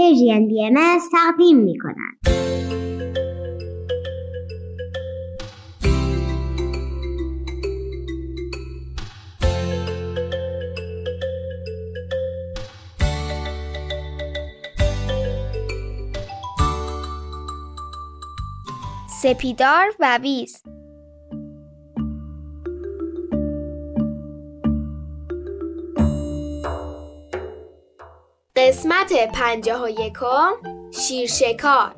پرژین بی ام تقدیم می. سپیدار و ویز قسمت پنجاه و یکم شیرشکار.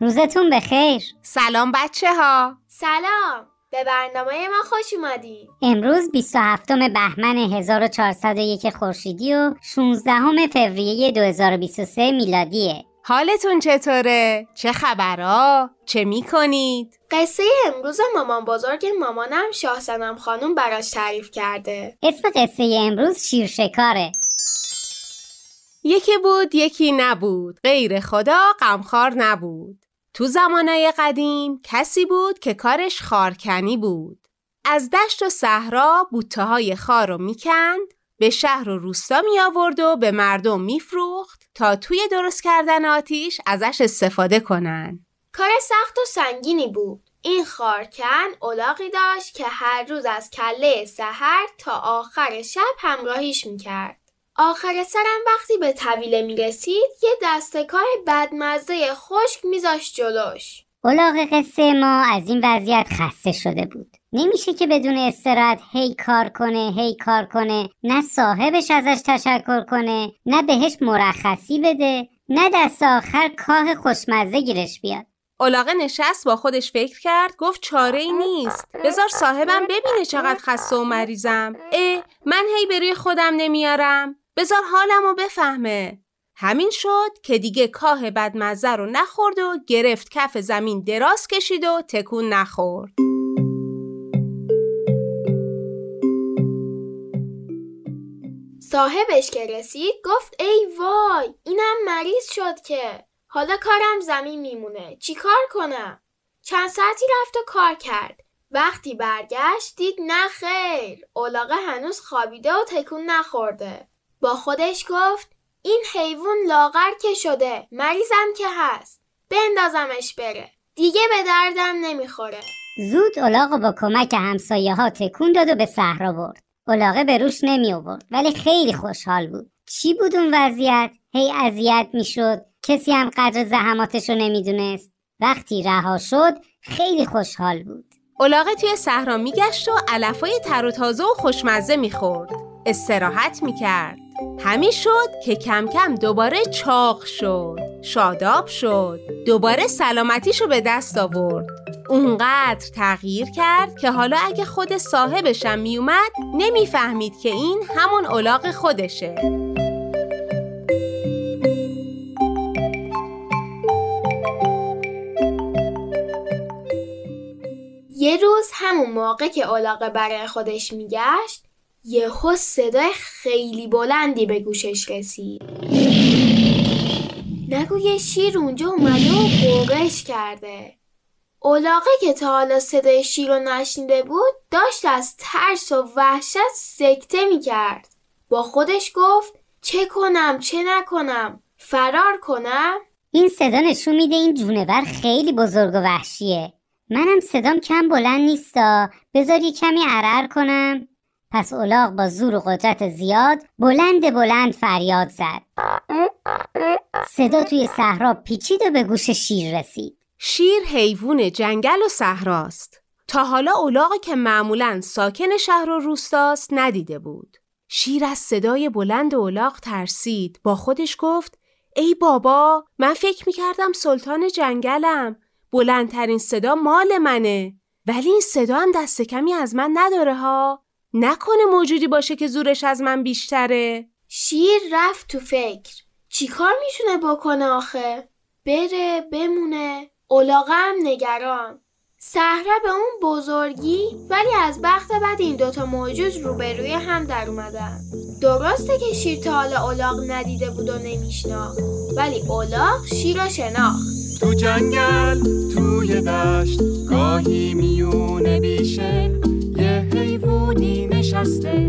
روزتون بخیر. سلام بچه ها سلام. به برنامه ما خوش اومدی امروز 27 بهمن 1401 خورشیدی و 16 فوریه 2023 میلادیه. حالتون چطوره؟ چه خبرها؟ چه می‌کنید؟ قصه امروز مامان بزرگ مامانم شاه سنم خانوم براش تعریف کرده اسم قصه امروز شیرشکاره یکی بود یکی نبود غیر خدا غمخوار نبود تو زمانای قدیم کسی بود که کارش خارکنی بود از دشت و صحرا بوته های خار رو می‌کند به شهر و روستا می آورد و به مردم میفروخت تا توی درست کردن آتیش ازش استفاده کنن. کار سخت و سنگینی بود این خارکن اولاقی داشت که هر روز از کله سحر تا آخر شب همراهیش می‌کرد. آخر سرم وقتی به طویله می‌رسید یه دستکار بدمزه خشک میذاشت جلوش. اولاغ قصه ما از این وضعیت خسته شده بود. نمیشه که بدون استراحت هی کار کنه هی کار کنه. نه صاحبش ازش تشکر کنه نه بهش مرخصی بده نه دست آخر کاه خوشمزه گیرش بیاد. اولاغه نشست با خودش فکر کرد گفت چاره ای نیست. بذار صاحبم ببینه چقدر خسته و مریضم. اه من هی بروی خودم نمیارم. بذار حالمو بفهمه. همین شد که دیگه کاه بدمزه رو نخورد و گرفت کف زمین دراز کشید و تکون نخورد. صاحبش که رسید گفت ای وای اینم مریض شد که. حالا کارم زمین میمونه. چیکار کنم؟ چند ساعتی رفت و کار کرد. وقتی برگشت دید نه خیر. اولاغه هنوز خوابیده و تکون نخورده. با خودش گفت این حیوان لاغر که شده. مریضم که هست. بندازمش بره. دیگه به دردم نمی‌خوره. زود اولاغ با کمک همسایه ها تکون داد و به صحرا برد. اولاغه به روش نمی آورد ولی خیلی خوشحال بود. چی بود اون وضعیت؟ هی اذیت می‌شد. کسی هم قدر زحماتش رو نمی‌دونست. وقتی رها شد خیلی خوشحال بود. اولاغه توی صحرا میگشت و علفای تر و تازه و خوشمزه می‌خورد. استراحت می‌کرد. همین شد که کم کم دوباره چاق شد شاداب شد دوباره سلامتیشو به دست آورد. اونقدر تغییر کرد که حالا اگه خود صاحبشم میومد نمی‌فهمید که این همون اولاغ خودشه. یه روز همون موقع که اولاغه برای خودش میگشت یهو صدای خیلی بلندی به گوشش رسید. نگو یه شیر اونجا اومده و قوقش کرده. اولاقه که تا حالا صدای شیر رو نشنیده بود داشت از ترس و وحشت سکته می‌کرد. با خودش گفت چه کنم چه نکنم فرار کنم؟ این صدا نشون میده این جونور خیلی بزرگ و وحشیه. منم صدام کم بلند نیستا. بذار یه کمی عرعر کنم. پس اولاغ با زور و قدرت زیاد بلند بلند فریاد زد. صدا توی صحرا پیچید و به گوش شیر رسید. شیر حیوون جنگل و صحراست. تا حالا اولاغی که معمولا ساکن شهر و روستاست ندیده بود. شیر از صدای بلند اولاغ ترسید. با خودش گفت ای بابا من فکر می‌کردم سلطان جنگلم. بلندترین صدا مال منه. ولی این صدا هم دست کمی از من نداره ها. نکنه موجودی باشه که زورش از من بیشتره. شیر رفت تو فکر. چیکار می‌تونه بکنه آخه؟ بره بمونه. اولاغم نگران. صحرا به اون بزرگی ولی از بخت بعد این دوتا موجود روبروی هم در اومدن. درسته که شیر تا حالا اولاغ ندیده بود و نمیشناخت ولی اولاغ شیر رو شناخت. تو جنگل توی دشت گاهی میونه بیشه. حیوونی نشسته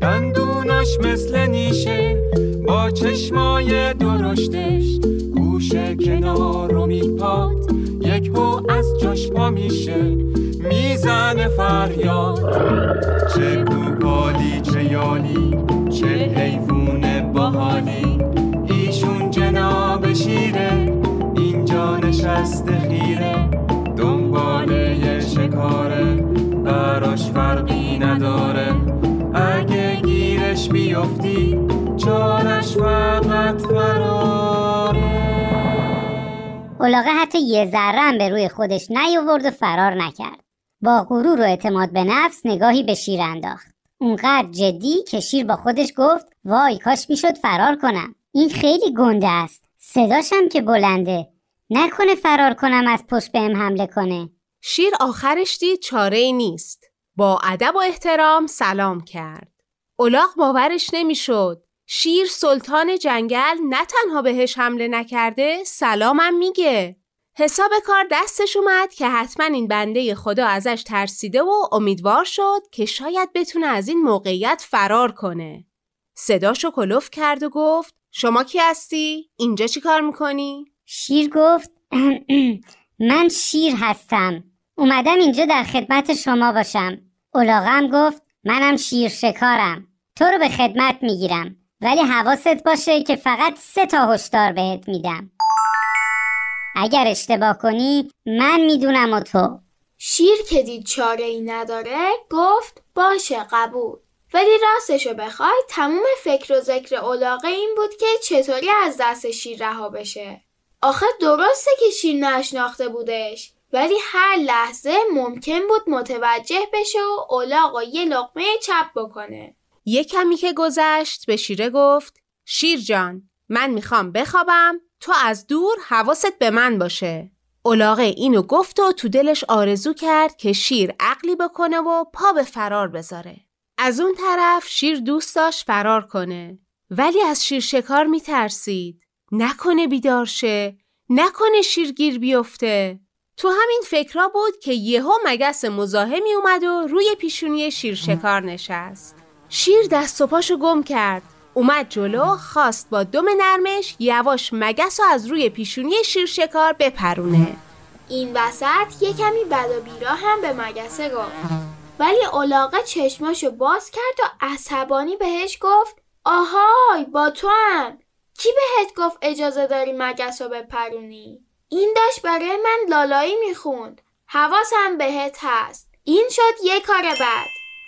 دندوناش مثل نیشه با چشمای درشتش گوشه کنار رو میپاد یک هو از جاش پا میشه می‌زنه فریاد. چه گوپالی چه یالی چه حیوون باحالی ایشون جناب شیره اینجا نشسته خیره دنباله شکاره. براش فرقی نداره. اگه گیرش بیفتی چارش فقط فراره. اولاغه حتی یه ذره هم به روی خودش نیاورد و فرار نکرد. با غرور و اعتماد به نفس نگاهی به شیر انداخت. اونقدر جدی که شیر با خودش گفت وای کاش می‌شد فرار کنم. این خیلی گنده است. صداشم که بلنده. نکنه فرار کنم از پشت بهم حمله کنه. شیر آخرش دید چاره نیست. با ادب و احترام سلام کرد. الاغ باورش نمی‌شد. شیر سلطان جنگل نه تنها بهش حمله نکرده سلامم میگه. حساب کار دستش اومد که حتما این بنده خدا ازش ترسیده و امیدوار شد که شاید بتونه از این موقعیت فرار کنه. صداشو کلوف کرد و گفت شما کی هستی؟ اینجا چی کار می‌کنی؟ شیر گفت من شیر هستم اومدم اینجا در خدمت شما باشم. الاغم گفت منم شیر شکارم تو رو به خدمت می‌گیرم. ولی حواست باشه که فقط سه تا هشدار بهت میدم. اگر اشتباه کنی من می‌دونم و تو. شیر که دید چاره ای نداره گفت باشه قبول. ولی راستشو بخوای تموم فکر و ذکر علاقه این بود که چطوری از دست شیر رها بشه. آخه درسته که شیر نشناخته بودش. ولی هر لحظه ممکن بود متوجه بشه و الاغ و یه لقمه چپ بکنه. یه کمی که گذشت به شیره گفت شیر جان من می‌خوام بخوابم تو از دور حواست به من باشه. الاغه اینو گفت و تو دلش آرزو کرد که شیر عقلی بکنه و پا به فرار بذاره. از اون طرف شیر دوست داشت فرار کنه. ولی از شیر شکار میترسید. نکنه بیدار شه نکنه شیرگیر بیفته. تو همین فکرها بود که یهو مگس مزاحمی اومد و روی پیشونی شیر شکار نشست. شیر دست و پاشو گم کرد. اومد جلو خواست با دم نرمش یواش مگس رو از روی پیشونی شیر شکار بپرونه. این وسط یه کمی بد و بیرا هم به مگسه گفت. ولی الاغه چشماشو باز کرد و عصبانی بهش گفت آهای با تو هم کی بهت گفت اجازه داری مگس رو بپرونی؟ این داشت برای من لالایی می‌خوند. حواسم بهت هست. این شد یه کار بد.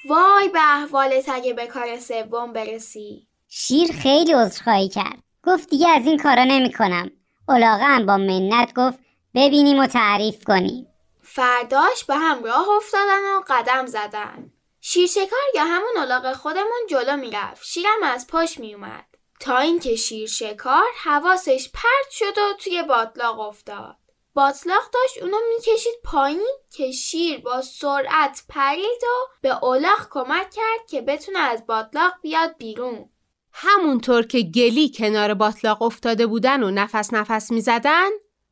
وای به احوالت اگه به کار سوم برسی. شیر خیلی عذرخواهی کرد. گفت دیگه از این کارا نمی‌کنم. الاغه هم با منت گفت ببینیم و تعریف کنیم. فرداش به هم راه افتادن و قدم زدن. شیرشکار یا همون الاغ خودمون جلو می‌رفت. شیرم از پاش میومد تا اینکه شیر شکار حواسش پرت شد و توی باطلاق افتاد باطلاق داشت اونو می‌کشید پایین که شیر با سرعت پرید و به الاغ کمک کرد که بتونه از باطلاق بیاد بیرون همونطور که گلی کنار باطلاق افتاده بودن و نفس نفس می زدن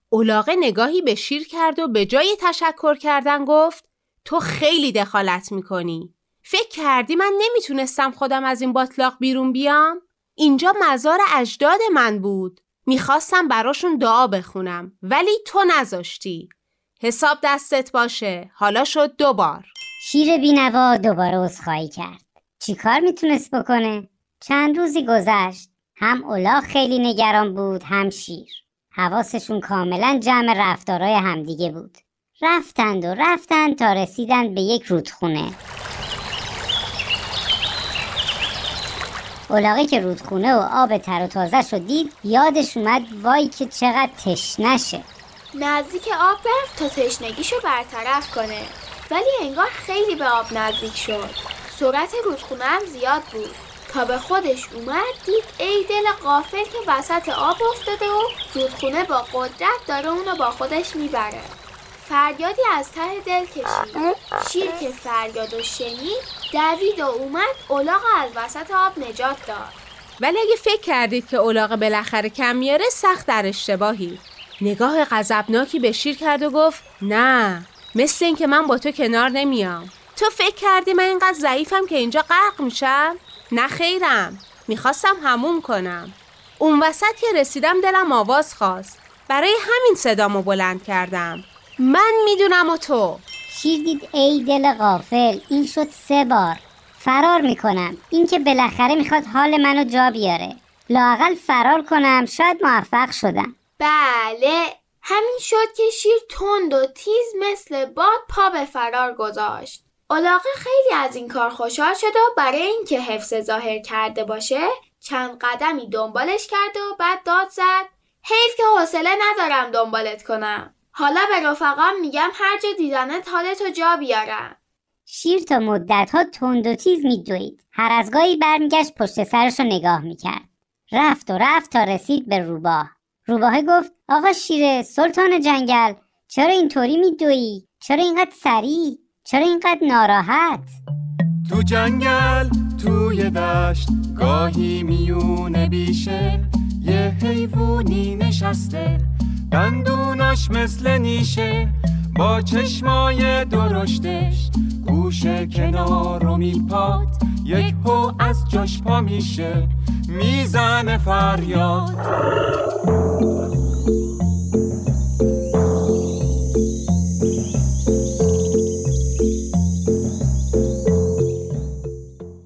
اولاغه نگاهی به شیر کرد و به جای تشکر کردن گفت تو خیلی دخالت می‌کنی. فکر کردی من نمی‌تونستم خودم از این باطلاق بیرون بیام؟ اینجا مزار اجداد من بود. می‌خواستم براشون دعا بخونم ولی تو نذاشتی. حساب دستت باشه. حالا شد دوبار. شیر بینوا دوباره عذرخواهی کرد چیکار می‌تونست بکنه چند روزی گذشت هم الاغ خیلی نگران بود هم شیر حواسشون کاملا جمع رفتارای همدیگه بود رفتند و رفتند تا رسیدند به یک رودخونه الاغه که رودخونه و آب تر و تازه دید یادش اومد وای که چقدر تشنشه. نزدیک آب رفت تا تشنگیشو برطرف کنه. ولی انگار خیلی به آب نزدیک شد. سرعت رودخونه هم زیاد بود. تا به خودش اومد دید ای دل قافل که وسط آب افتاده و رودخونه با قدرت داره اونو با خودش می‌بره. فریادی از ته دل کشید. شیر که فریادو شنید دوید و اومد الاغ از وسط آب نجات داد. ولی اگه فکر کردید که اولاغه بالاخره کم میاره سخت در اشتباهی. نگاه غضبناکی به شیر کرد و گفت نه مثل اینکه من با تو کنار نمیام. تو فکر کردی من اینقدر ضعیفم که اینجا غرق میشم؟ نه خیرم می‌خواستم هموم کنم. اون وسط که رسیدم دلم آواز خواست. برای همین صدامو بلند کردم. من می‌دونم و تو. شیر دید ای دل غافل این شد سه بار. فرار می‌کنم. این که بالاخره می‌خواد حال منو جا بیاره. لاقل فرار کنم شاید موفق شدم. بله. همین شد که شیر تند و تیز مثل باد پا به فرار گذاشت. علاقه خیلی از این کار خوشحال شد و برای اینکه حفظ ظاهر کرده باشه چند قدمی دنبالش کرد و بعد داد زد. حیف که حوصله ندارم دنبالت کنم. حالا به رفقام میگم هر جا دیدنت حالتو جا بیارم شیر تا مدت ها تند و تیز میدوید. هر از گاهی برمیگشت پشت سرش رو نگاه می‌کرد. رفت و رفت تا رسید به روباه. روباه گفت آقا شیره سلطان جنگل چرا اینطوری میدویی چرا اینقدر سریع؟ چرا اینقدر ناراحت؟ تو جنگل توی دشت گاهی میونه بیشه. یه حیوونی نشسته. دندوناش مثل نیشه با چشمای درشتش گوش کنار رو میپاد یک هو از جاش پا میشه می‌زنه فریاد.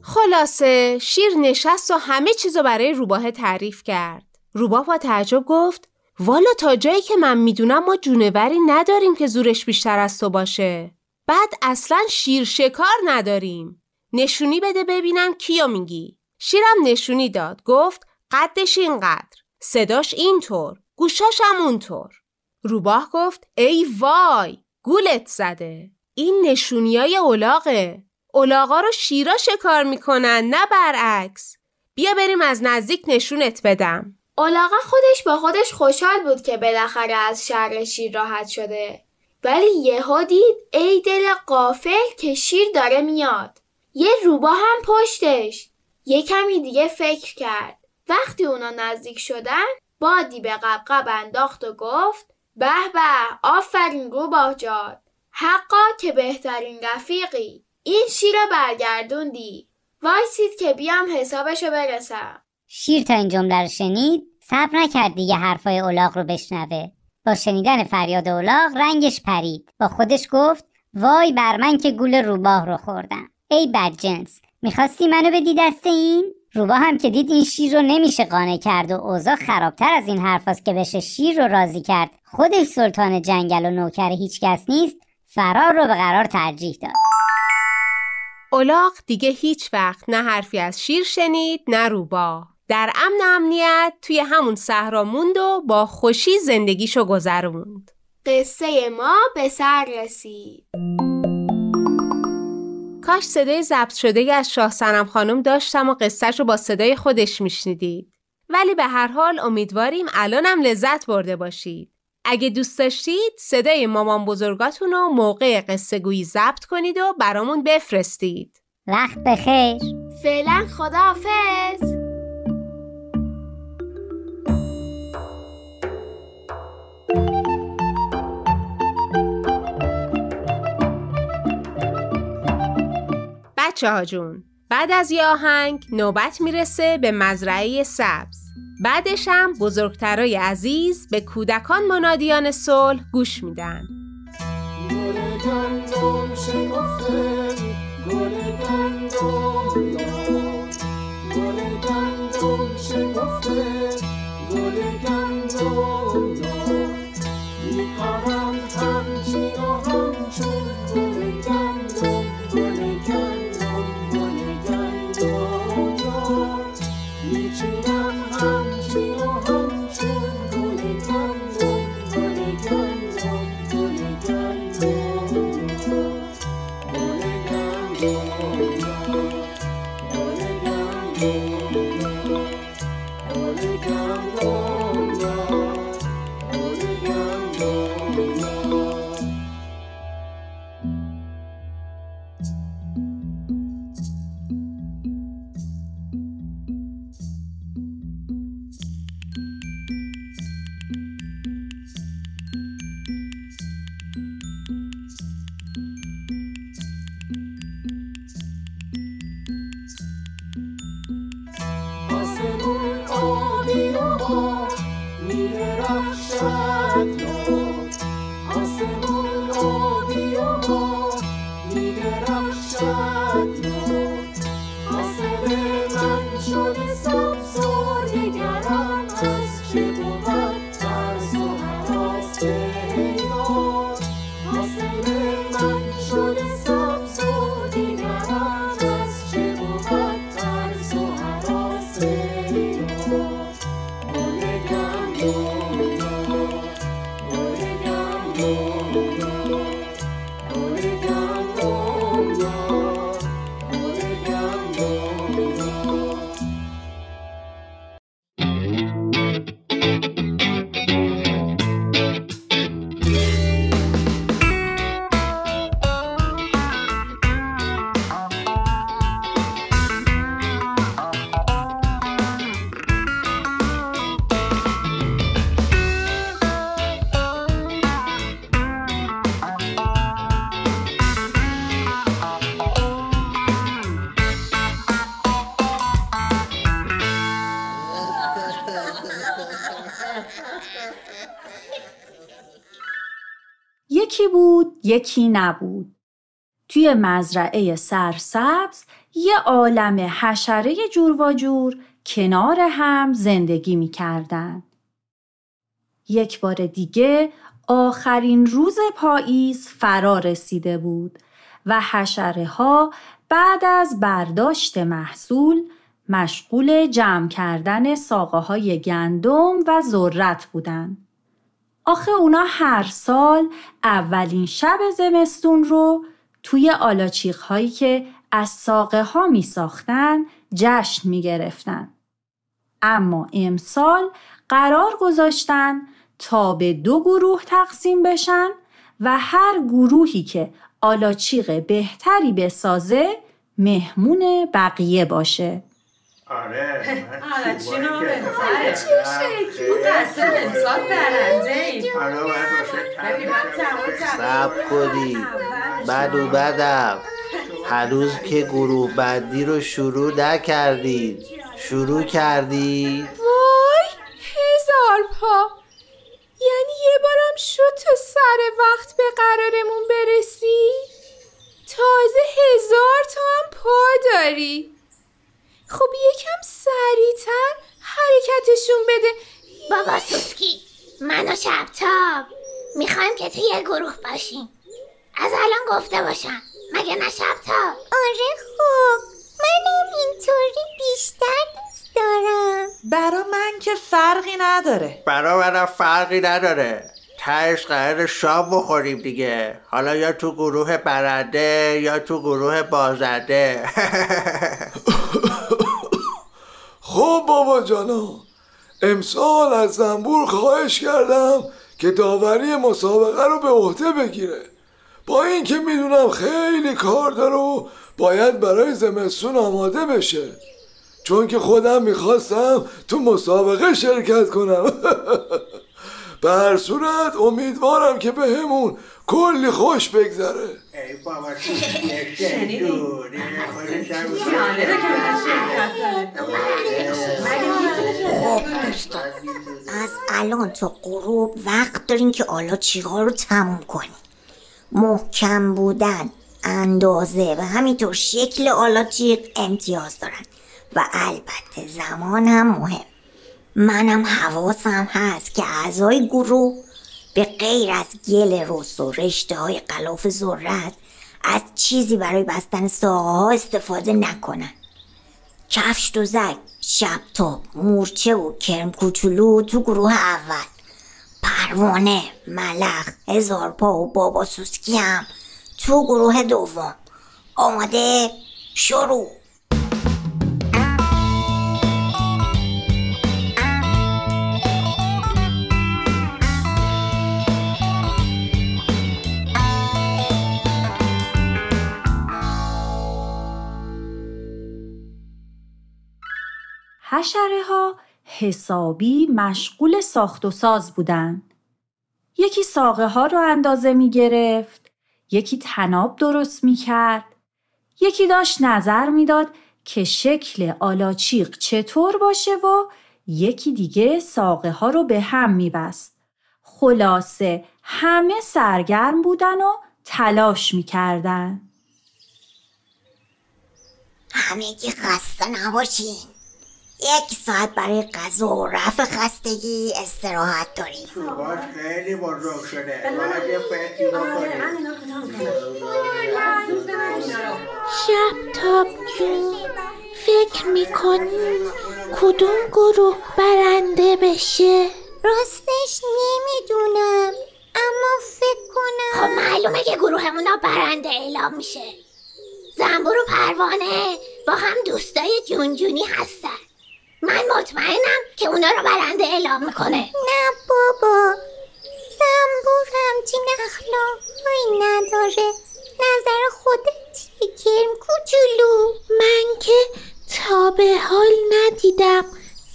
خلاصه شیر نشست و همه چیزو برای روباه تعریف کرد. روباه با تعجب گفت والا تا جایی که من می‌دونم ما جونوری نداریم که زورش بیشتر از تو باشه. بعد اصلا شیر شکار نداریم. نشونی بده ببینم کیو میگی. شیرم نشونی داد. گفت قدش اینقدر. صداش اینطور. گوشاش هم اونطور. روباه گفت ای وای گولت زده. این نشونیای اولاغه. اولاغا رو شیرا شکار می‌کنن نه برعکس. بیا بریم از نزدیک نشونت بدم. اولاغا خودش با خودش خوشحال بود که بالاخره از شر شیر راحت شده. ولی یهو دید ای دل قافل که شیر داره میاد. یه روبا هم پشتش. یه کمی دیگه فکر کرد. وقتی اونا نزدیک شدن بادی به قبقب انداخت و گفت به به آفرین روباه جاد حقا که بهترین رفیقی. این شیر برگردوندی. وایسید که بیام حسابشو برسم. شیر تا این جمله رو شنید صبر نکرد دیگه حرفای اولاغ رو بشنوه. با شنیدن فریاد اولاغ رنگش پرید. با خودش گفت وای بر من که گول روباه رو خوردم. ای بدجنس می‌خواستی منو بدی دست این؟ روباه هم که دید این شیر رو نمیشه قانع کرد و اوضاع خرابتر از این حرفاست که بشه شیر رو راضی کرد. خودش سلطان جنگل و نوکر هیچکس نیست فرار رو به قرار ترجیح داد. اولاغ دیگه هیچ وقت نه حرفی از شیر شنید نه روباه. در امن و امنیت توی همون صحرا موند و با خوشی زندگیشو گذروند. قصه ما به سر رسید. کاش صدای ضبط شده از شاه سنم خانم داشتم و قصهش رو با صدای خودش میشنیدید. ولی به هر حال امیدواریم الانم لذت برده باشید. اگه دوست داشتید صدای مامان بزرگاتون رو موقع قصه گویی ضبط کنید و برامون بفرستید. وقت بخیر. فعلا خداحافظ. بچه ها جون. بعد از یه آهنگ نوبت می‌رسه به مزرعه سبز. بعدش هم بزرگترای عزیز به کودکان منادیان صلح گوش میدن. یکی نبود توی مزرعه سرسبز یه عالم حشره جور و جور کنار هم زندگی می کردن. یک بار دیگه آخرین روز پاییز فرا رسیده بود و حشره ها بعد از برداشت محصول مشغول جمع کردن ساقه های گندم و ذرت بودن. آخه اونا هر سال اولین شب زمستون رو توی آلاچیق هایی که از ساقه ها می ساختن جشن می گرفتن. اما امسال قرار گذاشتن تا به دو گروه تقسیم بشن و هر گروهی که آلاچیق بهتری بسازه مهمون بقیه باشه. آره آره چی رو شکلی دسته امسال برنده من تمام سب کنید بدو بدم هنوز که گروه بندی رو شروع نکردید شروع کردید وای هزار پا یعنی یه بارم شد تو سر وقت به قرارمون برسی تازه هزار تا هم پا داری خب یکم سریعتر حرکتشون بده. بابا سوسکی من و شبتاب می‌خوایم که تو یه گروه باشیم. از الان گفته باشم. مگه نه شبتاب؟ آره خب منم اینطوری بیشتر دوست دارم. برا من که فرقی نداره. برا منم فرقی نداره. تهش قرار شام بخوریم دیگه. حالا یا تو گروه برنده یا تو گروه بازنده. خب بابا جانا امسال از زنبور خواهش کردم که داوری مسابقه رو به عهده بگیره. با اینکه می‌دونم خیلی کار داره و باید برای زمستون آماده بشه. چون که خودم می‌خواستم تو مسابقه شرکت کنم. به هر صورت امیدوارم که به همون کلی خوش بگذره ای بابا خب دوستان از الان تا غروب وقت دارین که آلا چیها رو تموم کنیم محکم بودن اندازه و همینطور شکل آلاچیق امتیاز دارن و البته زمان هم مهم منم حواسم هست که اعضای گروه به غیر از گل رس و رشته های قلاف ذرت از چیزی برای بستن ساقه ها استفاده نکنن. کفش دوزک شبتاب مورچه و کرم کوچولو تو گروه اول. پروانه ملخ هزار پا و بابا سوسکی هم تو گروه دوم. آماده؟ شروع! حشره ها حسابی مشغول ساخت و ساز بودن. یکی ساقه ها رو اندازه می گرفت، یکی تناب درست می کرد، یکی داشت نظر می‌داد که شکل آلاچیق چطور باشه و یکی دیگه ساقه ها رو به هم می بست. خلاصه همه سرگرم بودن و تلاش می کردن. همگی خسته نباشین یک ساعت برای غذا و رفع خستگی استراحت داریم. باش خیلی بزرگ شده. فکری بکنیم شبتاب جون. فکر می‌کنی کدوم گروه برنده بشه؟ راستش نمی‌دونم اما فکر خب کنم معلومه که گروهمونا برنده اعلام میشه. زنبور و پروانه با هم دوستای جونجونی هستن. من مطمئنم که اونا رو برنده اعلام می‌کنه. نه بابا زنبور همچین اخلاقهایی نداره. نظر خودت کرم کوچولو. من که تا به حال ندیدم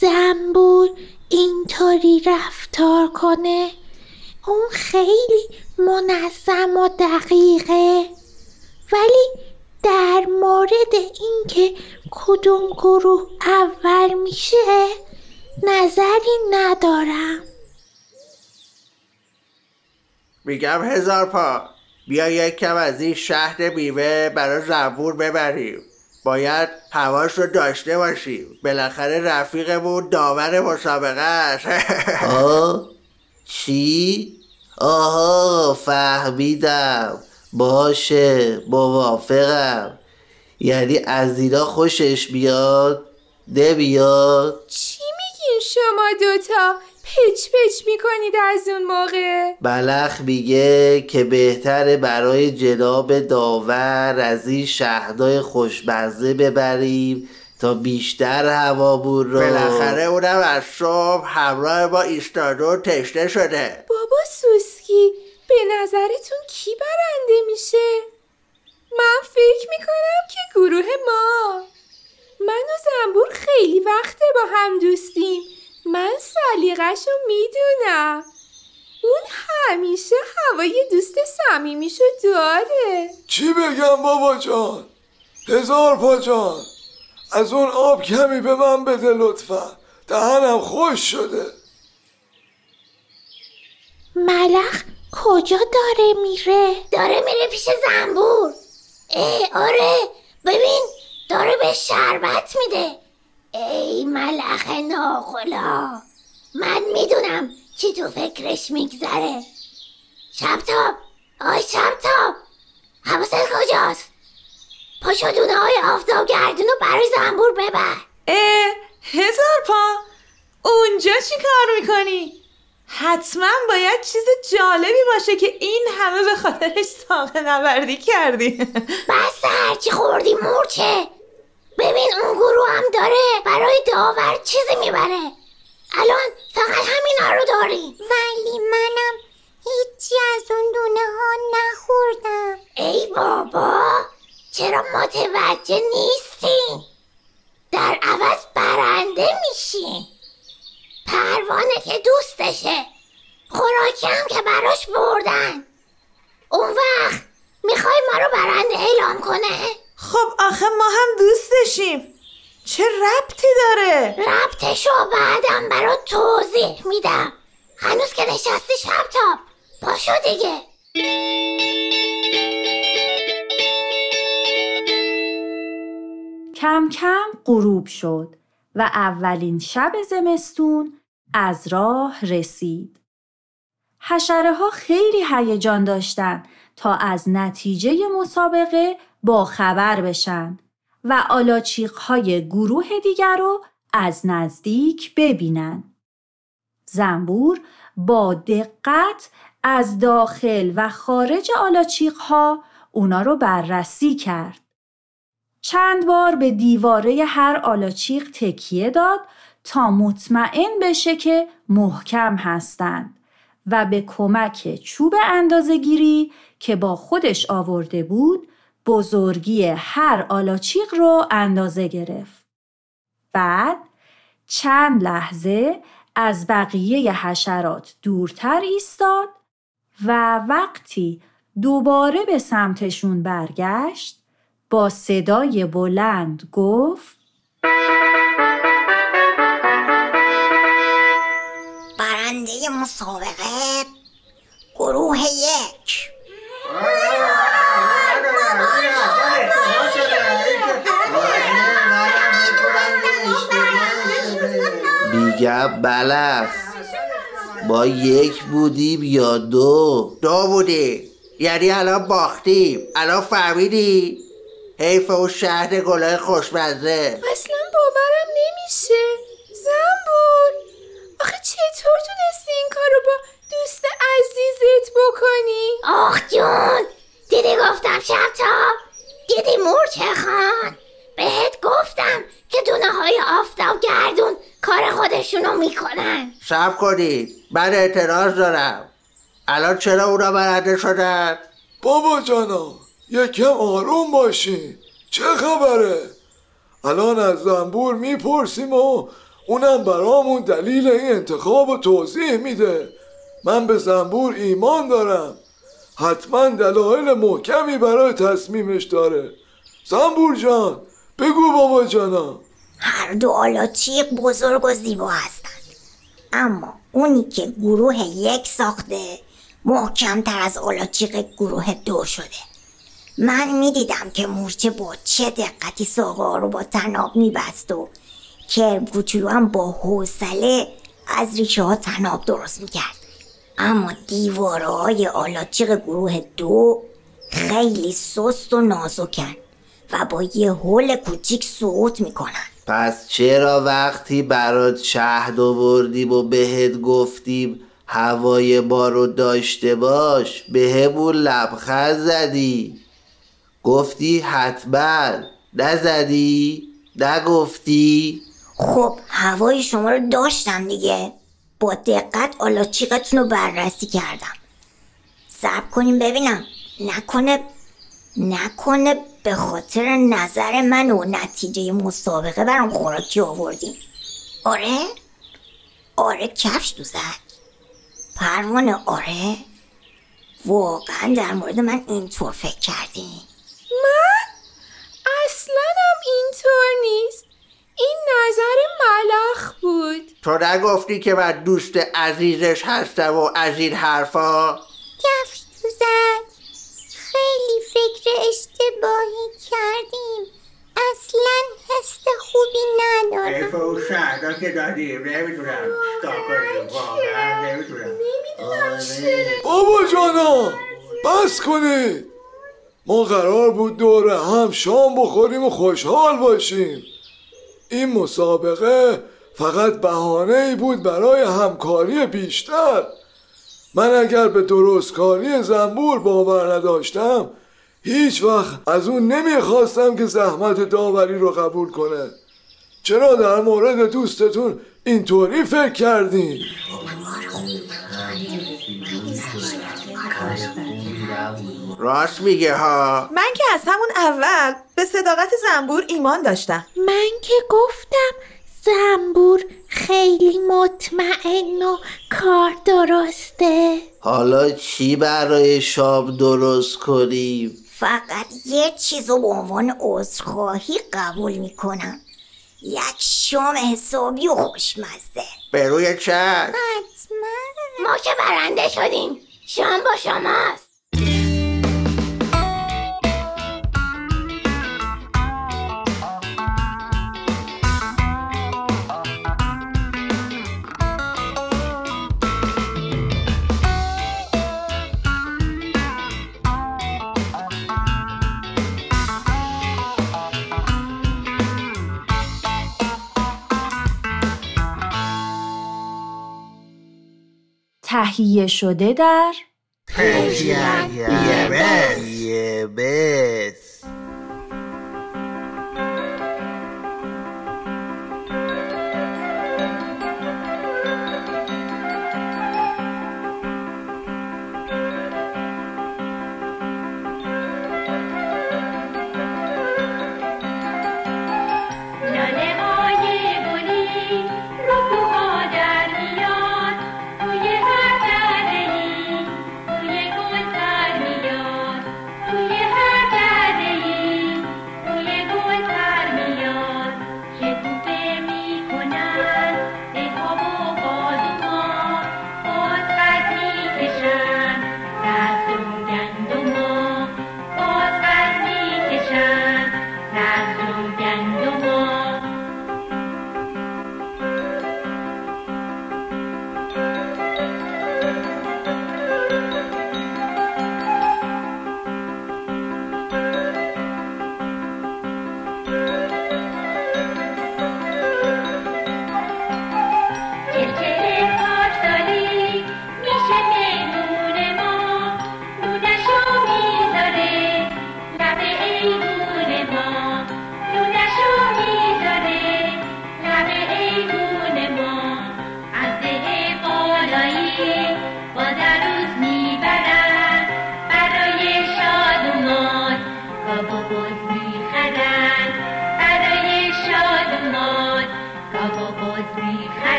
زنبور اینطوری رفتار کنه. اون خیلی منظم و دقیقه. ولی در مورد اینکه کدوم گروه اول میشه نظری ندارم. میگم هزار پا. بیا یک کم از این شهد میوه برای زنبور ببریم. باید هواش رو داشته باشیم. بالاخره رفیقمون داور مسابقه است آه؟ چی؟ آها فهمیدم. باشه موافقم. یعنی از اینا خوشش بیاد نمیاد. چی میگین شما دوتا؟ پچ پچ می‌کنید از اون موقع؟ بلخ میگه که بهتره برای جناب داور از این شهدای خوشمزه ببریم تا بیشتر هوامون رو. بالاخره اونم از صبح همراه ما ایستاده و تشنه شده. بابا سوسکی به نظرتون کی برنده میشه؟ من فکر می‌کنم که گروه ما. من و زنبور خیلی وقته با هم دوستیم. من سلیقش رو می‌دونم. اون همیشه هوای دوست صمیمیشو داره. چی بگم بابا جان؟ هزار پا جان. از اون آب کمی به من بده لطفا. دهنم خوش شده. ملخ کجا داره میره؟ داره میره پیش زنبور. ای آره. ببین داره به شربت میده. ای ملخ ناخلا. من می‌دونم چی تو فکرش میگذره. شبتاب. آی شبتاب. حواست کجاست؟ پاشو دونه های آفتاب گردونو برای زنبور ببر. اه هزار پا. اونجا چی کار می‌کنی؟ حتما باید چیز جالبی باشه که این همه به خاطرش ساقه نوردی کردی. بس هرچی خوردی مورچه. ببین اون گروه هم داره برای داور چیزی می‌بره. الان فقط همینا رو داریم ولی منم هیچی از اون دونه ها نخوردم. ای بابا چرا متوجه نیستی؟ در عوض برنده میشی. پروانه که دوستشه. خوراکی هم که براش بردن. اون وقت می‌خوای ما رو برنده اعلام کنه؟ خب آخه ما هم دوستشیم. چه ربطی داره؟ ربطشو بعدم برات توضیح میدم. هنوز که نشستی شبتاب پاشو دیگه. کم کم غروب شد. و اولین شب زمستون از راه رسید. حشره ها خیلی هیجان داشتند تا از نتیجه مسابقه با خبر بشن و آلاچیق های گروه دیگر رو از نزدیک ببینن. زنبور با دقت از داخل و خارج آلاچیق ها اونا رو بررسی کرد. چند بار به دیواره هر آلاچیق تکیه داد تا مطمئن بشه که محکم هستند و به کمک چوب اندازهگیری که با خودش آورده بود بزرگی هر آلاچیق رو اندازه گرفت. بعد چند لحظه از بقیه حشرات دورتر ایستاد و وقتی دوباره به سمتشون برگشت با صدای بلند گفت برنده مسابقه گروه یک. میگم بلخ ما یک بودیم یا دو؟ دو بودی. یعنی الان باختیم. الان فهمیدی؟ حیف اون شهر گلای خوشمزه. اصلا باورم نمیشه. زنبور آخه چطور تونستی این کارو با دوست عزیزت بکنی؟ آخ جون دیدی گفتم شبتاب دیدی مورچه خان؟ بهت گفتم که دونه های آفتاب گردون کار خودشونو می‌کنن. سب کنید من اعتراض دارم. الان چرا اونا برنده شدن؟ بابا جانا یکم آروم باشین چه خبره؟ الان از زنبور می‌پرسیم و اونم برامون دلیل این انتخاب و توضیح میده. من به زنبور ایمان دارم. حتما دلایل محکمی برای تصمیمش داره. زنبور جان بگو بابا جانا. هر دو آلاچیق بزرگ و زیبا هستند اما اونی که گروه یک ساخته محکمتر از آلاچیق گروه دو شده. من می‌دیدم که مورچه با چه دقتی ساقه رو با تناب میبست و کرب کوچولو هم با حوصله از ریشه ها تناب درست می‌کرد. اما دیوارهای آلاچیق گروه دو خیلی سست و نازکن و با یه حول کوچیک سقوط می‌کنن. پس چرا وقتی برات شهد آوردیم و بهت گفتیم هوای بارو داشته باش بهمون لبخند زدی؟ گفتی حتما. نزدی؟ نگفتی؟ خب هوای شما رو داشتم دیگه. با دقت آلاچیقتون رو بررسی کردم. صبر کنیم ببینم. نکنه نکنه به خاطر نظر من و نتیجه مسابقه برام خوراکی آوردیم آره؟ آره کفش دوزک پروانه آره؟ واقعا در مورد من اینطور فکر کردی؟ من اصلا هم اینطور نیست. این نظر ملخ بود. تو نگفتی که من دوست عزیزش هستم و از این حرفا؟ کفش دوزک خیلی فکر اشتباهی کردیم. اصلا حس خوبی ندارم. حیف و شهدا که دادیم نمی‌دونم. چیکار کنیم؟ واقعا نمی‌دونم. بابا جانا بس کنید ما قرار بود دوره هم شام بخوریم و خوشحال باشیم این مسابقه فقط بهانه ای بود برای همکاری بیشتر من اگر به درستکاری زنبور باور نداشتم هیچ وقت از اون نمی‌خواستم که زحمت داوری رو قبول کنه چرا در مورد دوستتون اینطوری فکر کردین؟ راست میگه ها. من که از همون اول به صداقت زنبور ایمان داشتم. من که گفتم زنبور خیلی مطمئن و کار درسته. حالا چی برای شام درست کنیم؟ فقط یه چیز رو به عنوان عذرخواهی قبول می‌کنم. یک شام حسابی و خوشمزه. به روی چشم. حتما. ما که برنده شدیم. شام با شماست. تهیه شده در یه بس.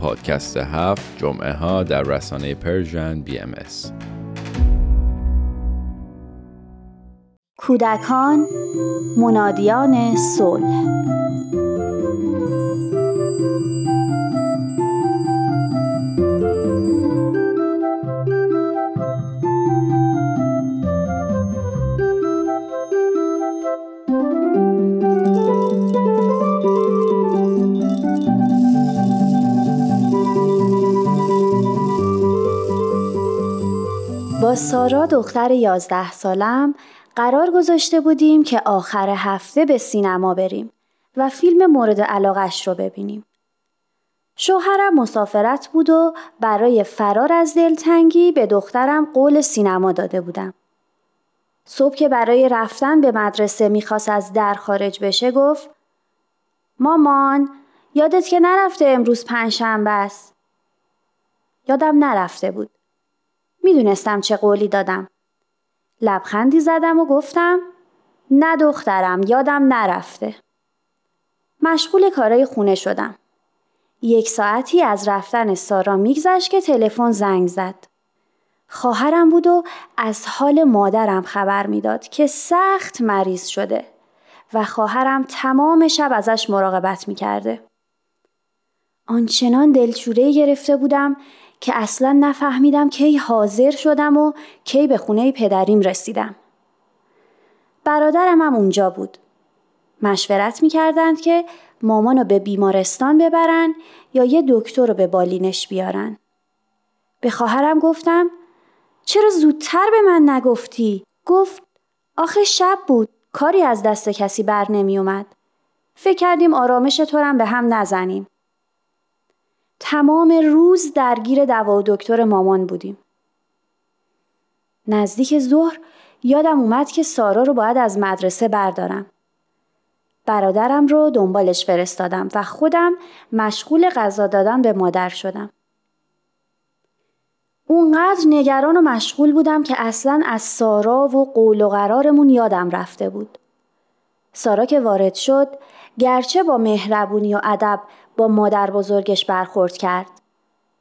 پادکست هفت جمعه ها در رسانه Persian BMS. کودکان منادیان صلح سارا دختر یازده سالم قرار گذاشته بودیم که آخر هفته به سینما بریم و فیلم مورد علاقش رو ببینیم. شوهرم مسافرت بود و برای فرار از دلتنگی به دخترم قول سینما داده بودم. صبح که برای رفتن به مدرسه می‌خواست از در خارج بشه گفت مامان یادت که نرفته امروز پنجشنبه است. یادم نرفته بود. می‌دونستم چه قولی دادم. لبخندی زدم و گفتم نه دخترم یادم نرفته. مشغول کارای خونه شدم. یک ساعتی از رفتن سارا میگذشت که تلفن زنگ زد. خواهرم بود و از حال مادرم خبر می‌داد که سخت مریض شده و خواهرم تمام شب ازش مراقبت می‌کرده. آنچنان دلشوره گرفته بودم که اصلا نفهمیدم کی حاضر شدم و کی به خونه پدریم رسیدم. برادرم هم اونجا بود. مشورت می‌کردند که مامانو به بیمارستان ببرن یا یه دکتر رو به بالینش بیارن. به خواهرم گفتم چرا زودتر به من نگفتی؟ گفت آخه شب بود کاری از دست کسی بر نمی اومد. فکر کردیم آرامش طورم به هم نزنیم. تمام روز درگیر دوا و دکتر مامان بودیم. نزدیک ظهر یادم اومد که سارا رو باید از مدرسه بردارم. برادرم رو دنبالش فرستادم و خودم مشغول غذا دادن به مادر شدم. اونقدر نگران و مشغول بودم که اصلا از سارا و قول و قرارمون یادم رفته بود. سارا که وارد شد گرچه با مهربونی و ادب با مادر بزرگش برخورد کرد.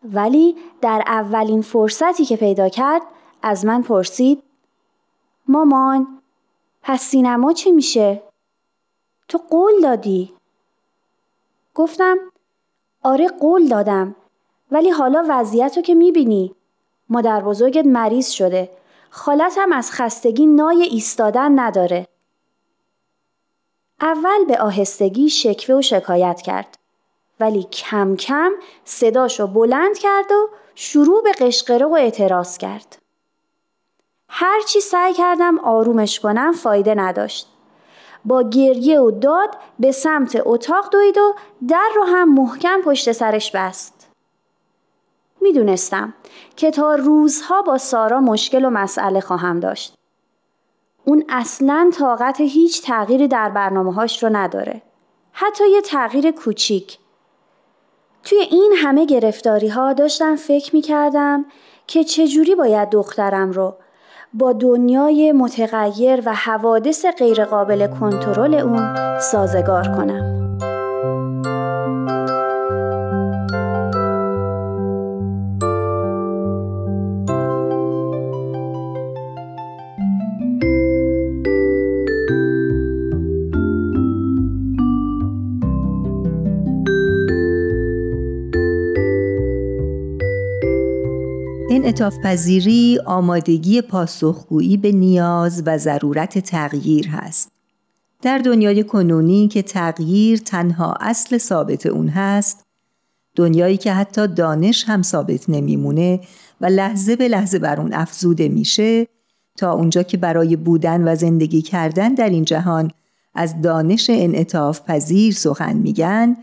ولی در اولین فرصتی که پیدا کرد از من پرسید مامان پس سینما چی میشه؟ تو قول دادی؟ گفتم آره قول دادم ولی حالا وضعیت رو که می‌بینی. مادر بزرگت مریض شده. خالت هم از خستگی نای ایستادن نداره. اول به آهستگی شکوه و شکایت کرد. ولی کم کم صداشو بلند کرد و شروع به قشقره و اعتراض کرد. هرچی سعی کردم آرومش کنم فایده نداشت. با گریه و داد به سمت اتاق دوید و در رو هم محکم پشت سرش بست. می‌دونستم که تا روزها با سارا مشکل و مسئله خواهم داشت. اون اصلا طاقت هیچ تغییری در برنامه هاش رو نداره. حتی یه تغییر کوچیک. توی این همه گرفتاری ها داشتم فکر می کردم که چجوری باید دخترم رو با دنیای متغیر و حوادث غیرقابل کنترل اون سازگار کنم. انعطاف پذیری آمادگی پاسخگویی به نیاز و ضرورت تغییر هست. در دنیای کنونی که تغییر تنها اصل ثابت اون هست، دنیایی که حتی دانش هم ثابت نمیمونه و لحظه به لحظه بر اون افزوده میشه تا اونجا که برای بودن و زندگی کردن در این جهان از دانش انعطاف پذیر سخن میگن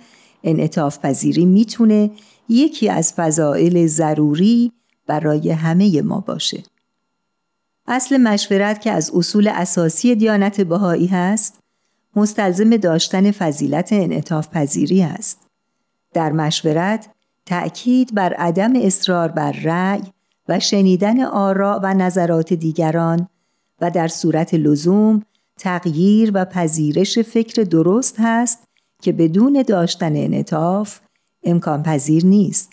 انعطاف پذیری می‌تونه یکی از فضائل ضروری برای همه ما باشه. اصل مشورت که از اصول اساسی دیانت بهایی هست، مستلزم داشتن فضیلت انعطاف پذیری است. در مشورت تأکید بر عدم اصرار بر رأی و شنیدن آراء و نظرات دیگران و در صورت لزوم تغییر و پذیرش فکر درست هست که بدون داشتن انعطاف امکان پذیر نیست.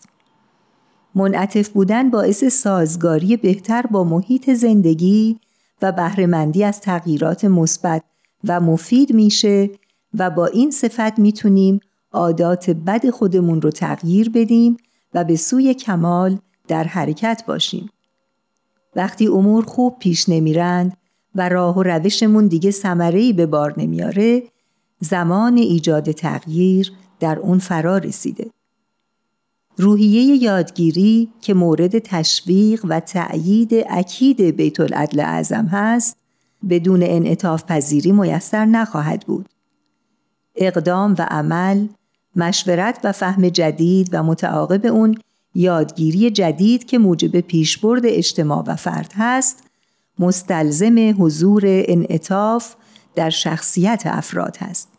منعطف بودن باعث سازگاری بهتر با محیط زندگی و بهرهمندی از تغییرات مثبت و مفید میشه و با این صفت می‌تونیم عادات بد خودمون رو تغییر بدیم و به سوی کمال در حرکت باشیم. وقتی امور خوب پیش نمیرند و راه و روشمون دیگه ثمره‌ای به بار نمیاره، زمان ایجاد تغییر در اون فرا رسیده. روحیه یادگیری که مورد تشویق و تأیید اکید بیت العدل اعظم هست بدون انعطاف پذیری میسر نخواهد بود. اقدام و عمل، مشورت و فهم جدید و متعاقب اون یادگیری جدید که موجب پیشبرد اجتماع و فرد هست، مستلزم حضور انعطاف در شخصیت افراد هست.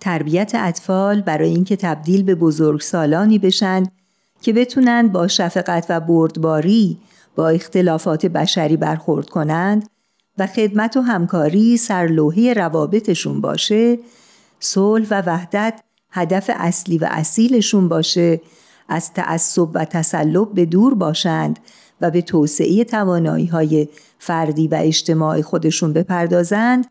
تربیت اطفال برای اینکه تبدیل به بزرگسالانی بشن که بتونن با شفقت و بردباری با اختلافات بشری برخورد کنند و خدمت و همکاری سرلوحه روابطشون باشه صلح و وحدت هدف اصلی و اصیلشون باشه از تعصب و تسلب به دور باشند و به توسعه توانایی های فردی و اجتماعی خودشون بپردازند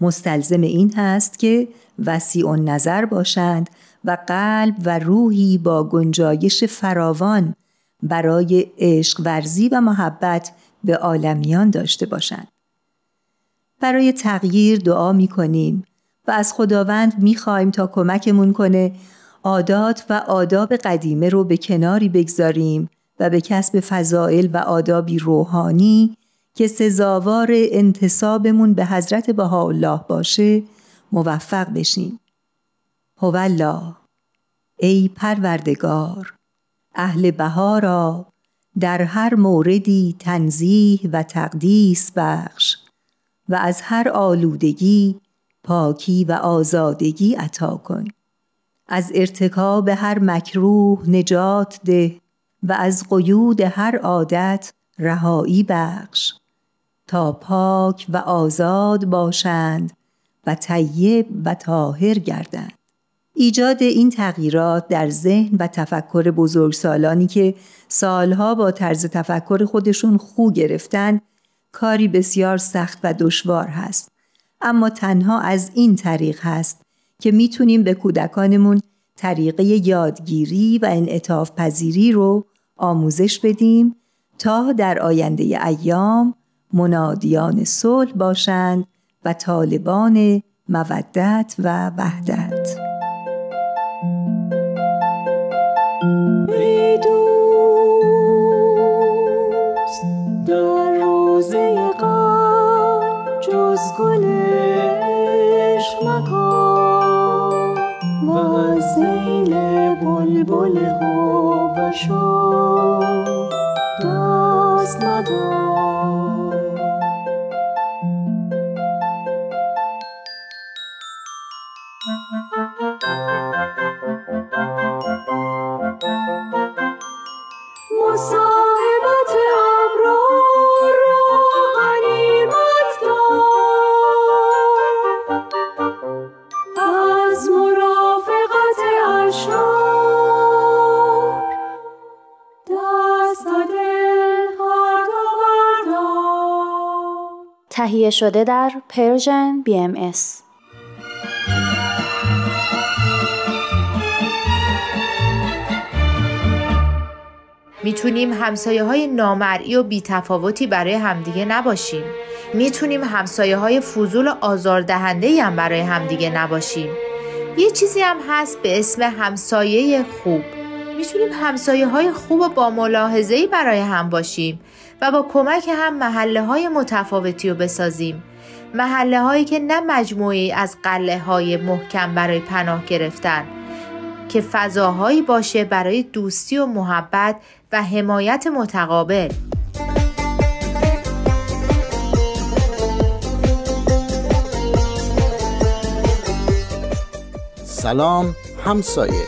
مستلزم این هست که وسیع نظر باشند و قلب و روحی با گنجایش فراوان برای عشق ورزی و محبت به عالمیان داشته باشند. برای تغییر دعا می کنیم و از خداوند می خواهیم تا کمکمون کنه عادات و آداب قدیمه رو به کناری بگذاریم و به کسب فضائل و آدابی روحانی که سزاوار انتصابمون به حضرت بهاءالله باشه موفق بشیم. هوالله ای پروردگار اهل بهارا در هر موردی تنزیه و تقدیس بخش و از هر آلودگی پاکی و آزادگی عطا کن از ارتکاب هر مکروه نجات ده و از قیود هر عادت رهایی بخش تا پاک و آزاد باشند و طیب و طاهر گردند. ایجاد این تغییرات در ذهن و تفکر بزرگسالانی که سالها با طرز تفکر خودشون خو گرفتن کاری بسیار سخت و دشوار هست. اما تنها از این طریق هست که می‌تونیم به کودکانمون طریقه یادگیری و انعطاف پذیری رو آموزش بدیم تا در آینده ایام منادیان صلح باشند و طالبان مودت و وحدت. ای دوست در روزه قلب جز گل عشق مکن. و زیل بلبل خوب و شاد دست ندار مصاحبت ابرار را غنیمت دار. از مرافقت اشعار دست دل هر دو تهیه شده در پرژن بی می‌تونیم همسایه های نامرئی و بیتفاوتی برای همدیگه نباشیم. می‌تونیم همسایه های فضول و آزاردهنده هم برای همدیگه نباشیم. یه چیزی هم هست به اسم همسایه خوب. می‌تونیم همسایه های خوب و با ملاحظه‌ای برای هم باشیم و با کمک هم محله های متفاوتی رو بسازیم. محله هایی که نه مجموعی از قله های محکم برای پناه گرفتن که فضاهایی باشه برای دوستی و محبت و حمایت متقابل. سلام همسایه.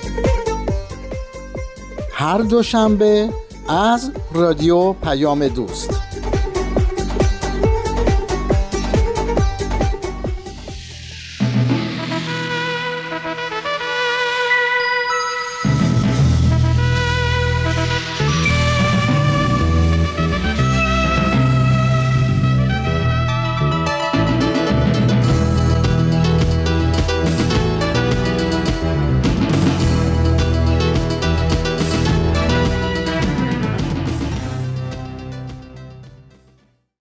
هر دوشنبه از رادیو پیام دوست.